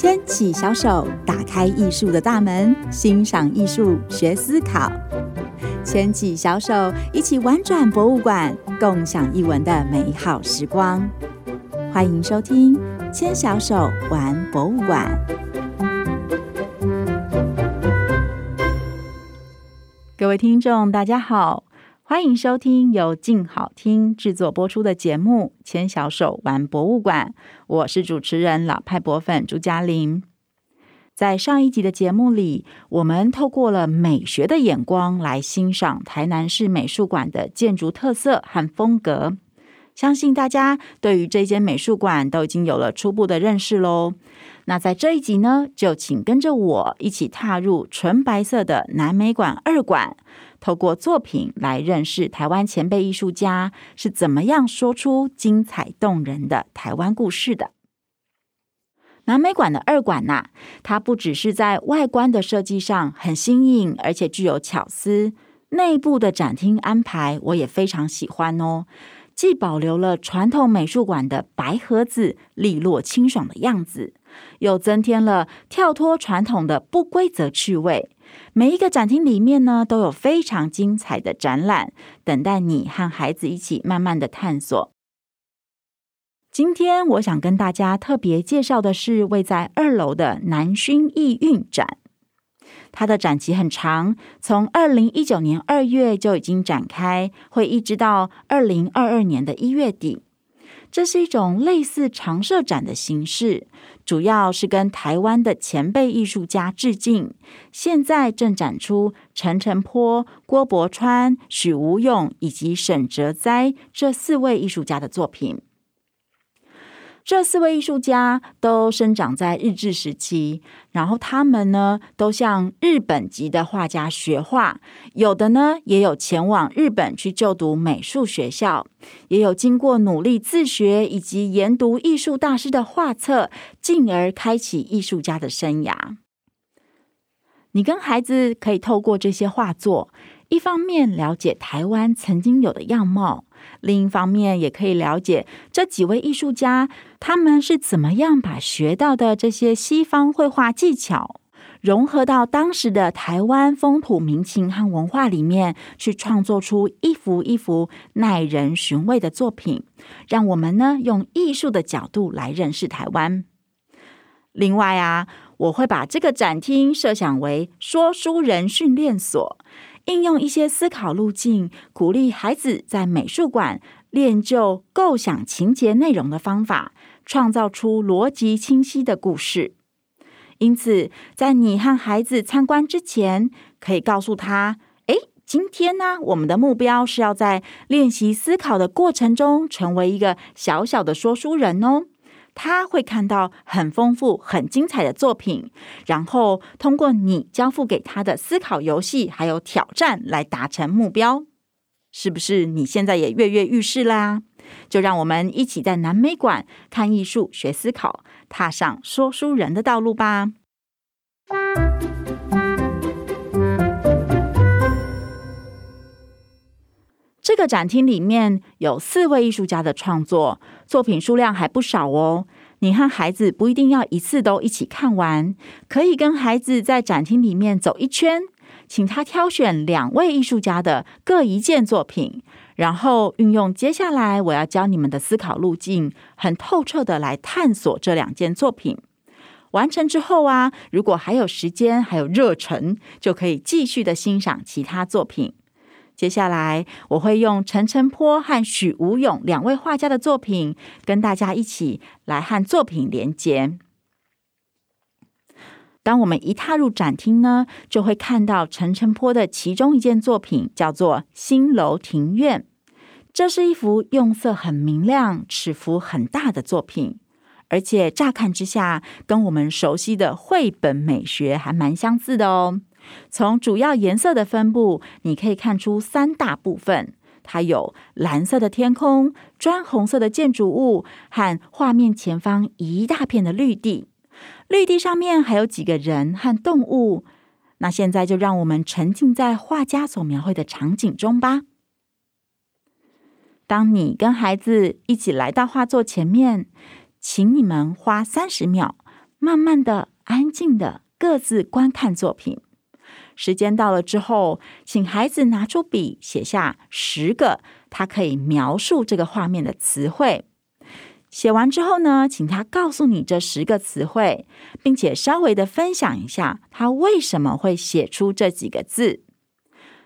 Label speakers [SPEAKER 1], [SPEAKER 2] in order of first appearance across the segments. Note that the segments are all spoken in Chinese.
[SPEAKER 1] 牵起小手，打开艺术的大门，欣赏艺术，学思考。牵起小手，一起玩转博物馆，共享一文的美好时光。欢迎收听《牵小手玩博物馆》。各位听众，大家好。欢迎收听由静好听制作播出的节目《牵小手玩博物馆》，我是主持人老派博粉朱嘉玲。在上一集的节目里，我们透过了美学的眼光来欣赏台南市美术馆的建筑特色和风格。相信大家对于这间美术馆都已经有了初步的认识喽。那在这一集呢，就请跟着我一起踏入纯白色的南美馆二馆。透过作品来认识台湾前辈艺术家是怎么样说出精彩动人的台湾故事的。南美馆的二馆呐、啊，它不只是在外观的设计上很新颖，而且具有巧思，内部的展厅安排我也非常喜欢哦。既保留了传统美术馆的白盒子利落清爽的样子，又增添了跳脱传统的不规则趣味。每一个展厅里面呢，都有非常精彩的展览，等待你和孩子一起慢慢的探索。今天我想跟大家特别介绍的是位在二楼的南薰艺韵展，它的展期很长，从二零一九年二月就已经展开，会一直到二零二二年的一月底。这是一种类似常设展的形式，主要是跟台湾的前辈艺术家致敬。现在正展出陈澄波、郭伯川、许无勇以及沈哲哉这四位艺术家的作品。这四位艺术家都生长在日治时期，然后他们呢都向日本籍的画家学画，有的呢也有前往日本去就读美术学校，也有经过努力自学以及研读艺术大师的画册，进而开启艺术家的生涯。你跟孩子可以透过这些画作，一方面了解台湾曾经有的样貌。另一方面，也可以了解这几位艺术家，他们是怎么样把学到的这些西方绘画技巧融合到当时的台湾风土民情和文化里面，去创作出一幅一幅耐人寻味的作品，让我们呢用艺术的角度来认识台湾。另外啊，我会把这个展厅设想为说书人训练所。应用一些思考路径，鼓励孩子在美术馆练就构想情节内容的方法，创造出逻辑清晰的故事。因此，在你和孩子参观之前，可以告诉他：“诶，今天呢，我们的目标是要在练习思考的过程中，成为一个小小的说书人哦。”他会看到很丰富、很精彩的作品，然后通过你交付给他的思考游戏还有挑战来达成目标，是不是？你现在也跃跃欲试啦！就让我们一起在南美馆看艺术、学思考，踏上说书人的道路吧。这个展厅里面有四位艺术家的创作，作品数量还不少哦。你和孩子不一定要一次都一起看完，可以跟孩子在展厅里面走一圈，请他挑选两位艺术家的各一件作品，然后运用接下来我要教你们的思考路径，很透彻的来探索这两件作品。完成之后啊，如果还有时间，还有热忱，就可以继续的欣赏其他作品。接下来，我会用陈澄波和许武勇两位画家的作品，跟大家一起来和作品连接。当我们一踏入展厅呢，就会看到陈澄波的其中一件作品，叫做《新楼庭院》。这是一幅用色很明亮、尺幅很大的作品，而且乍看之下，跟我们熟悉的绘本美学还蛮相似的哦。从主要颜色的分布，你可以看出三大部分：它有蓝色的天空、砖红色的建筑物和画面前方一大片的绿地。绿地上面还有几个人和动物。那现在就让我们沉浸在画家所描绘的场景中吧。当你跟孩子一起来到画作前面，请你们花三十秒，慢慢的、安静的各自观看作品。时间到了之后，请孩子拿出笔，写下十个他可以描述这个画面的词汇。写完之后呢，请他告诉你这十个词汇，并且稍微的分享一下他为什么会写出这几个字。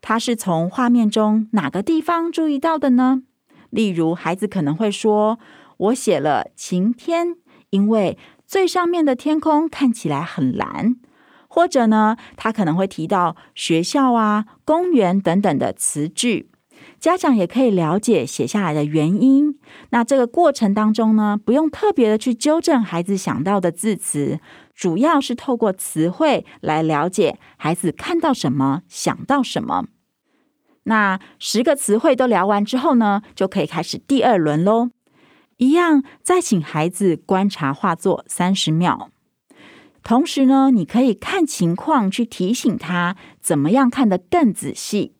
[SPEAKER 1] 他是从画面中哪个地方注意到的呢？例如，孩子可能会说：“我写了晴天，因为最上面的天空看起来很蓝。”或者呢，他可能会提到学校啊、公园等等的词句，家长也可以了解写下来的原因。那这个过程当中呢，不用特别的去纠正孩子想到的字词，主要是透过词汇来了解孩子看到什么、想到什么。那十个词汇都聊完之后呢，就可以开始第二轮喽。一样，再请孩子观察画作三十秒。同时呢，你可以看情况去提醒他怎么样看得更仔细。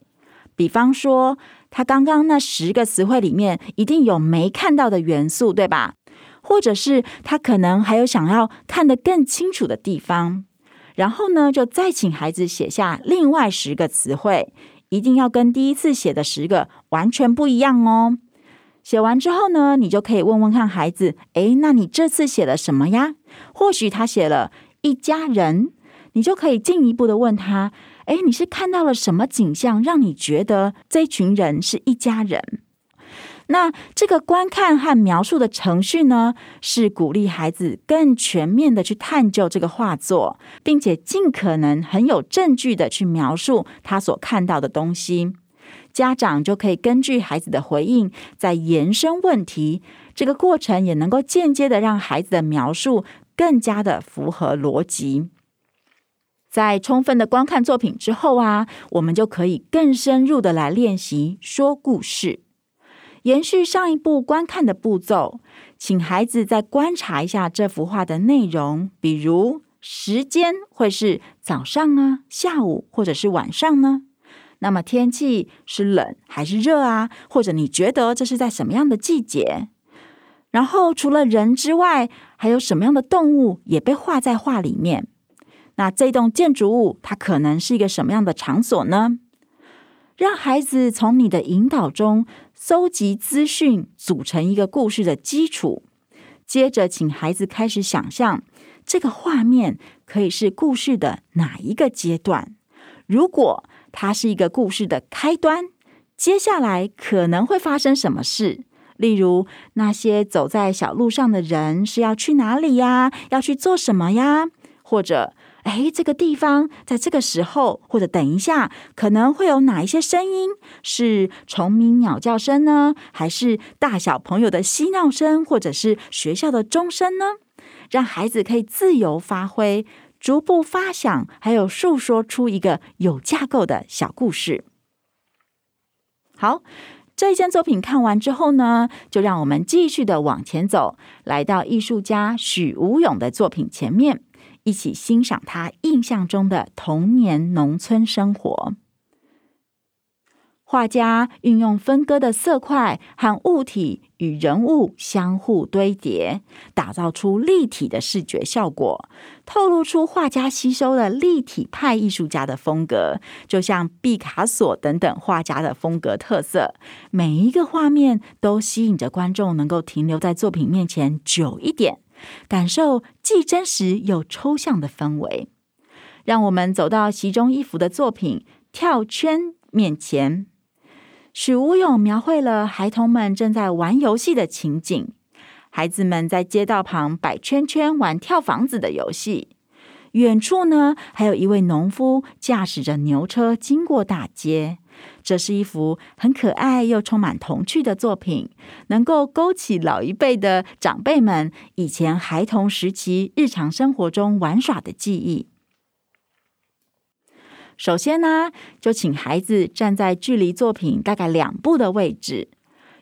[SPEAKER 1] 比方说，他刚刚那十个词汇里面一定有没看到的元素，对吧？或者是他可能还有想要看得更清楚的地方。然后呢，就再请孩子写下另外十个词汇，一定要跟第一次写的十个完全不一样哦。写完之后呢，你就可以问问看孩子：诶，那你这次写了什么呀？或许他写了。一家人，你就可以进一步的问他：哎，你是看到了什么景象，让你觉得这群人是一家人？那这个观看和描述的程序呢，是鼓励孩子更全面的去探究这个画作，并且尽可能很有证据的去描述他所看到的东西。家长就可以根据孩子的回应，再延伸问题。这个过程也能够间接的让孩子的描述。更加的符合逻辑。在充分的观看作品之后啊，我们就可以更深入的来练习说故事。延续上一步观看的步骤，请孩子再观察一下这幅画的内容，比如时间会是早上啊、下午或者是晚上呢？那么天气是冷还是热啊？或者你觉得这是在什么样的季节？然后，除了人之外，还有什么样的动物也被画在画里面？那这栋建筑物它可能是一个什么样的场所呢？让孩子从你的引导中搜集资讯，组成一个故事的基础。接着，请孩子开始想象这个画面可以是故事的哪一个阶段？如果它是一个故事的开端，接下来可能会发生什么事？例如，那些走在小路上的人是要去哪里呀？要去做什么呀？或者，哎，这个地方在这个时候，或者等一下，可能会有哪一些声音？是虫鸣鸟叫声呢？还是大小朋友的嬉闹声？或者是学校的钟声呢？让孩子可以自由发挥，逐步发想，还有述说出一个有架构的小故事。好。这一件作品看完之后呢，就让我们继续的往前走，来到艺术家许无勇的作品前面，一起欣赏他印象中的童年农村生活。画家运用分割的色块和物体与人物相互堆叠，打造出立体的视觉效果，透露出画家吸收了立体派艺术家的风格，就像毕卡索等等画家的风格特色。每一个画面都吸引着观众能够停留在作品面前久一点，感受既真实又抽象的氛围。让我们走到其中一幅的作品《跳圈》面前。许无勇描绘了孩童们正在玩游戏的情景，孩子们在街道旁摆圈圈玩跳房子的游戏。远处呢，还有一位农夫驾驶着牛车经过大街。这是一幅很可爱又充满童趣的作品，能够勾起老一辈的长辈们以前孩童时期日常生活中玩耍的记忆。首先呢，就请孩子站在距离作品大概两步的位置，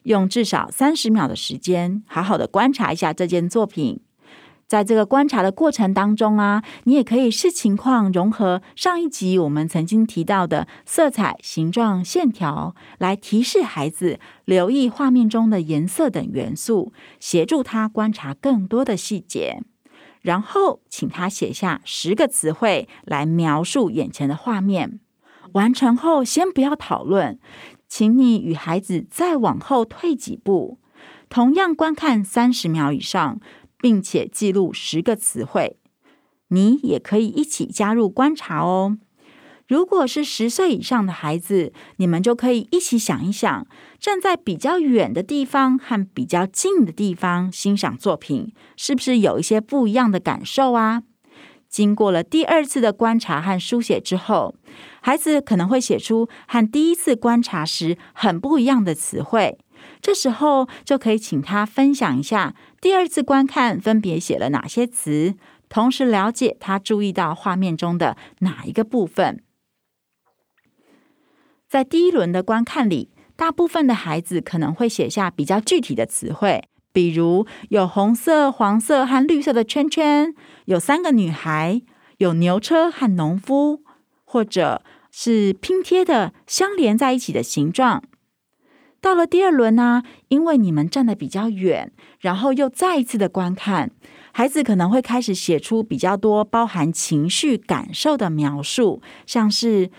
[SPEAKER 1] 用至少三十秒的时间，好好的观察一下这件作品。在这个观察的过程当中啊，你也可以视情况融合上一集我们曾经提到的色彩、形状、线条，来提示孩子留意画面中的颜色等元素，协助他观察更多的细节。然后请他写下十个词汇来描述眼前的画面。完成后，先不要讨论，请你与孩子再往后退几步，同样观看三十秒以上，并且记录十个词汇。你也可以一起加入观察哦。如果是十岁以上的孩子，你们就可以一起想一想，站在比较远的地方和比较近的地方欣赏作品，是不是有一些不一样的感受啊？经过了第二次的观察和书写之后，孩子可能会写出和第一次观察时很不一样的词汇。这时候就可以请他分享一下第二次观看分别写了哪些词，同时了解他注意到画面中的哪一个部分。在第一轮的观看里，大部分的孩子可能会写下比较具体的词汇，比如有红色、黄色和绿色的圈圈，有三个女孩，有牛车和农夫，或者是拼贴的相连在一起的形状。到了第二轮呢，因为你们站得比较远，然后又再一次的观看，孩子可能会开始写出比较多包含情绪感受的描述，像是。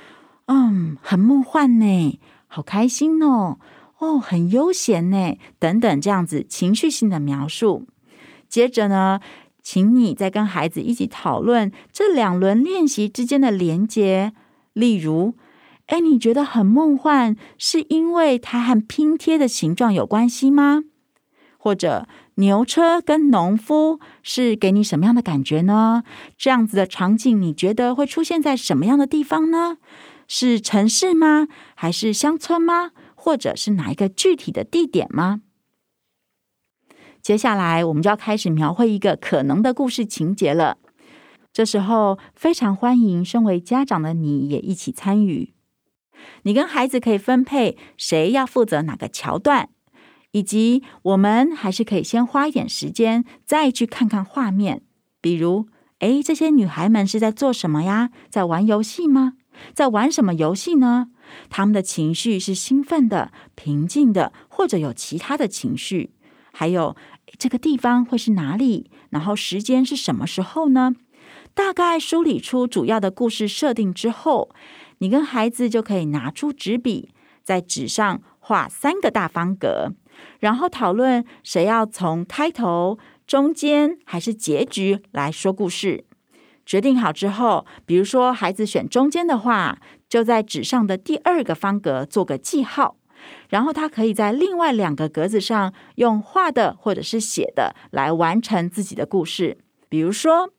[SPEAKER 1] 嗯，很梦幻呢，好开心哦，哦，很悠闲呢，等等，这样子情绪性的描述。接着呢，请你再跟孩子一起讨论这两轮练习之间的连结。例如，哎，你觉得很梦幻，是因为它和拼贴的形状有关系吗？或者牛车跟农夫是给你什么样的感觉呢？这样子的场景，你觉得会出现在什么样的地方呢？是城市吗？还是乡村吗？或者是哪一个具体的地点吗？接下来，我们就要开始描绘一个可能的故事情节了。这时候，非常欢迎身为家长的你也一起参与。你跟孩子可以分配谁要负责哪个桥段，以及我们还是可以先花一点时间再去看看画面。比如，诶，这些女孩们是在做什么呀？在玩游戏吗？在玩什么游戏呢？他们的情绪是兴奋的、平静的，或者有其他的情绪？还有这个地方会是哪里？然后时间是什么时候呢？大概梳理出主要的故事设定之后，你跟孩子就可以拿出纸笔，在纸上画三个大方格，然后讨论谁要从开头、中间还是结局来说故事。决定好之后，比如说孩子选中间的话，就在纸上的第二个方格做个记号，然后他可以在另外两个格子上用画的或者是写的来完成自己的故事。比如说，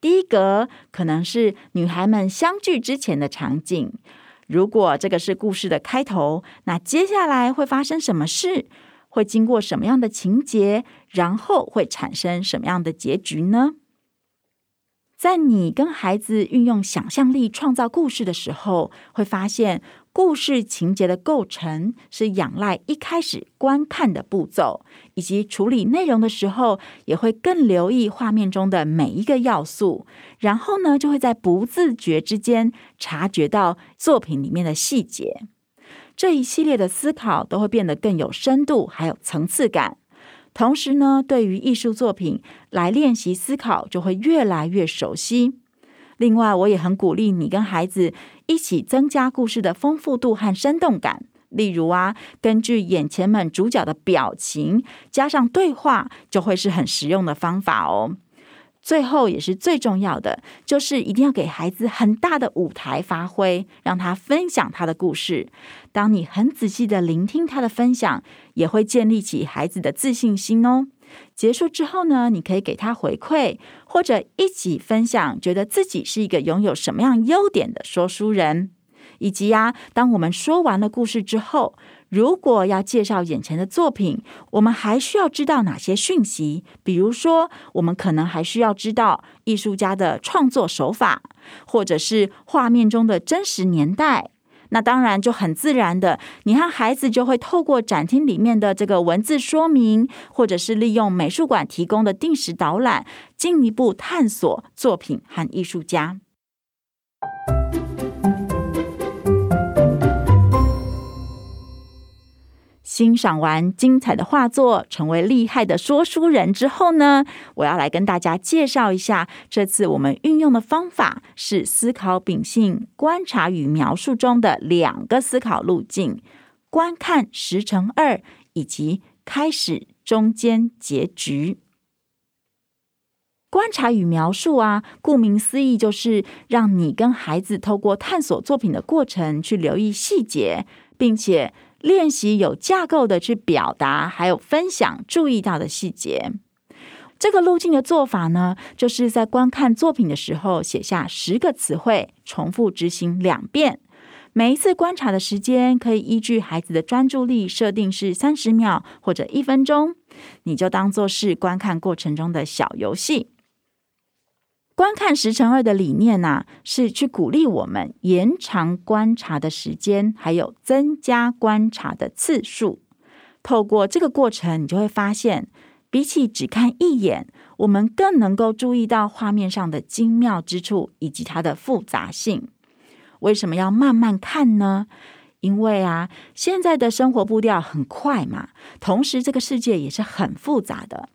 [SPEAKER 1] 第一格可能是女孩们相聚之前的场景，如果这个是故事的开头，那接下来会发生什么事？会经过什么样的情节？然后会产生什么样的结局呢？在你跟孩子运用想象力创造故事的时候，会发现故事情节的构成是仰赖一开始观看的步骤，以及处理内容的时候，也会更留意画面中的每一个要素。然后呢，就会在不自觉之间察觉到作品里面的细节。这一系列的思考都会变得更有深度，还有层次感。同时呢，对于艺术作品来练习思考，就会越来越熟悉。另外，我也很鼓励你跟孩子一起增加故事的丰富度和生动感。例如啊，根据眼前们主角的表情，加上对话，就会是很实用的方法哦。最后也是最重要的，就是一定要给孩子很大的舞台发挥，让他分享他的故事。当你很仔细的聆听他的分享，也会建立起孩子的自信心哦。结束之后呢，你可以给他回馈，或者一起分享，觉得自己是一个拥有什么样优点的说书人，以及呀、当我们说完了故事之后。如果要介绍眼前的作品，我们还需要知道哪些讯息？比如说，我们可能还需要知道艺术家的创作手法，或者是画面中的真实年代。那当然就很自然的，你和孩子就会透过展厅里面的这个文字说明，或者是利用美术馆提供的定时导览，进一步探索作品和艺术家。欣赏完精彩的画作，成为厉害的说书人之后呢，我要来跟大家介绍一下，这次我们运用的方法是思考秉性、观察与描述中的两个思考路径：观看十乘二，以及开始、中间、结局。观察与描述啊，顾名思义，就是让你跟孩子透过探索作品的过程，去留意细节，并且练习有架构的去表达，还有分享注意到的细节。这个路径的做法呢，就是在观看作品的时候，写下十个词汇，重复执行两遍。每一次观察的时间可以依据孩子的专注力设定是三十秒或者一分钟，你就当做是观看过程中的小游戏。观看十乘二的理念呢、是去鼓励我们延长观察的时间，还有增加观察的次数。透过这个过程，你就会发现，比起只看一眼，我们更能够注意到画面上的精妙之处以及它的复杂性。为什么要慢慢看呢？因为啊，现在的生活步调很快嘛，同时这个世界也是很复杂的。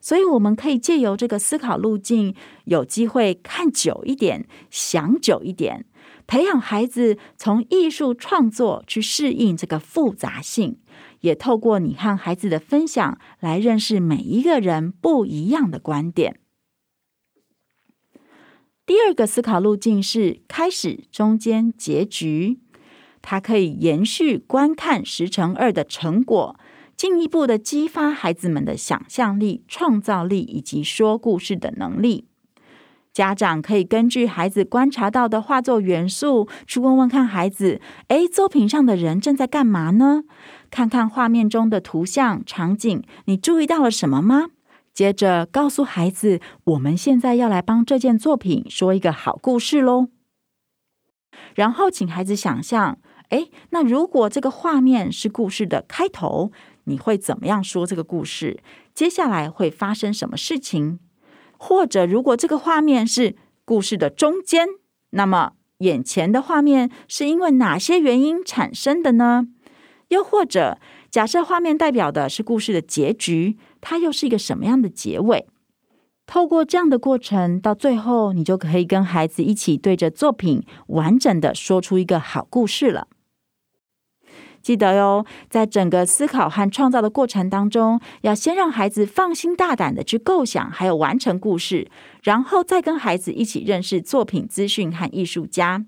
[SPEAKER 1] 所以，我们可以借由这个思考路径，有机会看久一点，想久一点，培养孩子从艺术创作去适应这个复杂性，也透过你和孩子的分享来认识每一个人不一样的观点。第二个思考路径是开始、中间、结局，它可以延续观看十乘二的成果。进一步的激发孩子们的想象力、创造力以及说故事的能力。家长可以根据孩子观察到的画作元素，去问问看孩子：“诶，作品上的人正在干嘛呢？看看画面中的图像场景，你注意到了什么吗？”接着告诉孩子：“我们现在要来帮这件作品说一个好故事喽。”然后请孩子想象：“诶，那如果这个画面是故事的开头？”你会怎么样说这个故事？接下来会发生什么事情？或者，如果这个画面是故事的中间，那么眼前的画面是因为哪些原因产生的呢？又或者，假设画面代表的是故事的结局，它又是一个什么样的结尾？透过这样的过程，到最后，你就可以跟孩子一起对着作品完整的说出一个好故事了。记得哟，在整个思考和创造的过程当中，要先让孩子放心大胆的去构想，还有完成故事，然后再跟孩子一起认识作品资讯和艺术家。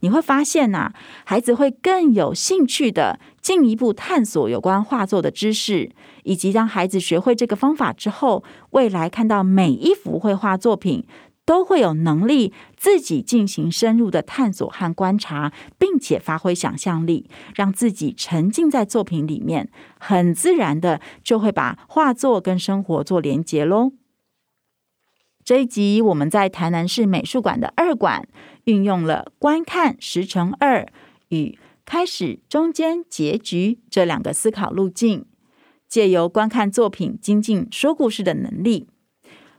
[SPEAKER 1] 你会发现呐、孩子会更有兴趣的进一步探索有关画作的知识，以及当孩子学会这个方法之后，未来看到每一幅绘画作品，都会有能力自己进行深入的探索和观察，并且发挥想象力，让自己沉浸在作品里面，很自然的就会把画作跟生活做连结喽。这一集我们在台南市美术馆的二馆运用了观看十乘二与开始、中间、结局这两个思考路径，借由观看作品精进说故事的能力。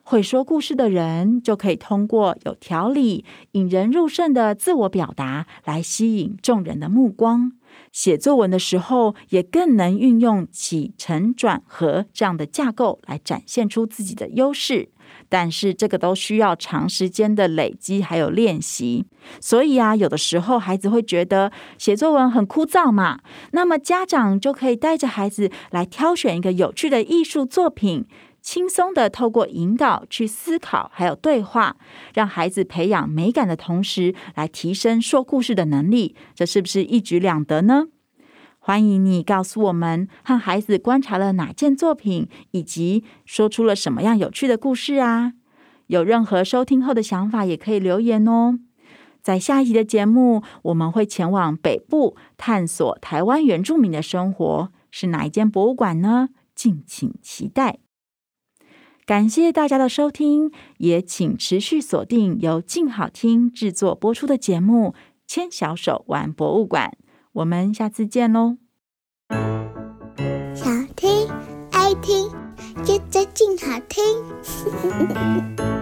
[SPEAKER 1] 会说故事的人就可以通过有条理、引人入胜的自我表达来吸引众人的目光。写作文的时候，也更能运用起承转合这样的架构来展现出自己的优势。但是这个都需要长时间的累积还有练习。所以啊，有的时候孩子会觉得写作文很枯燥嘛，那么家长就可以带着孩子来挑选一个有趣的艺术作品。轻松的透过引导去思考，还有对话，让孩子培养美感的同时，来提升说故事的能力，这是不是一举两得呢？欢迎你告诉我们，和孩子观察了哪件作品，以及说出了什么样有趣的故事啊？有任何收听后的想法，也可以留言哦。在下一集的节目，我们会前往北部探索台湾原住民的生活，是哪一间博物馆呢？敬请期待。感谢大家的收听，也请持续锁定由静好听制作播出的节目《牵小手玩博物馆》，我们下次见喽！
[SPEAKER 2] 想听爱听，就在静好听。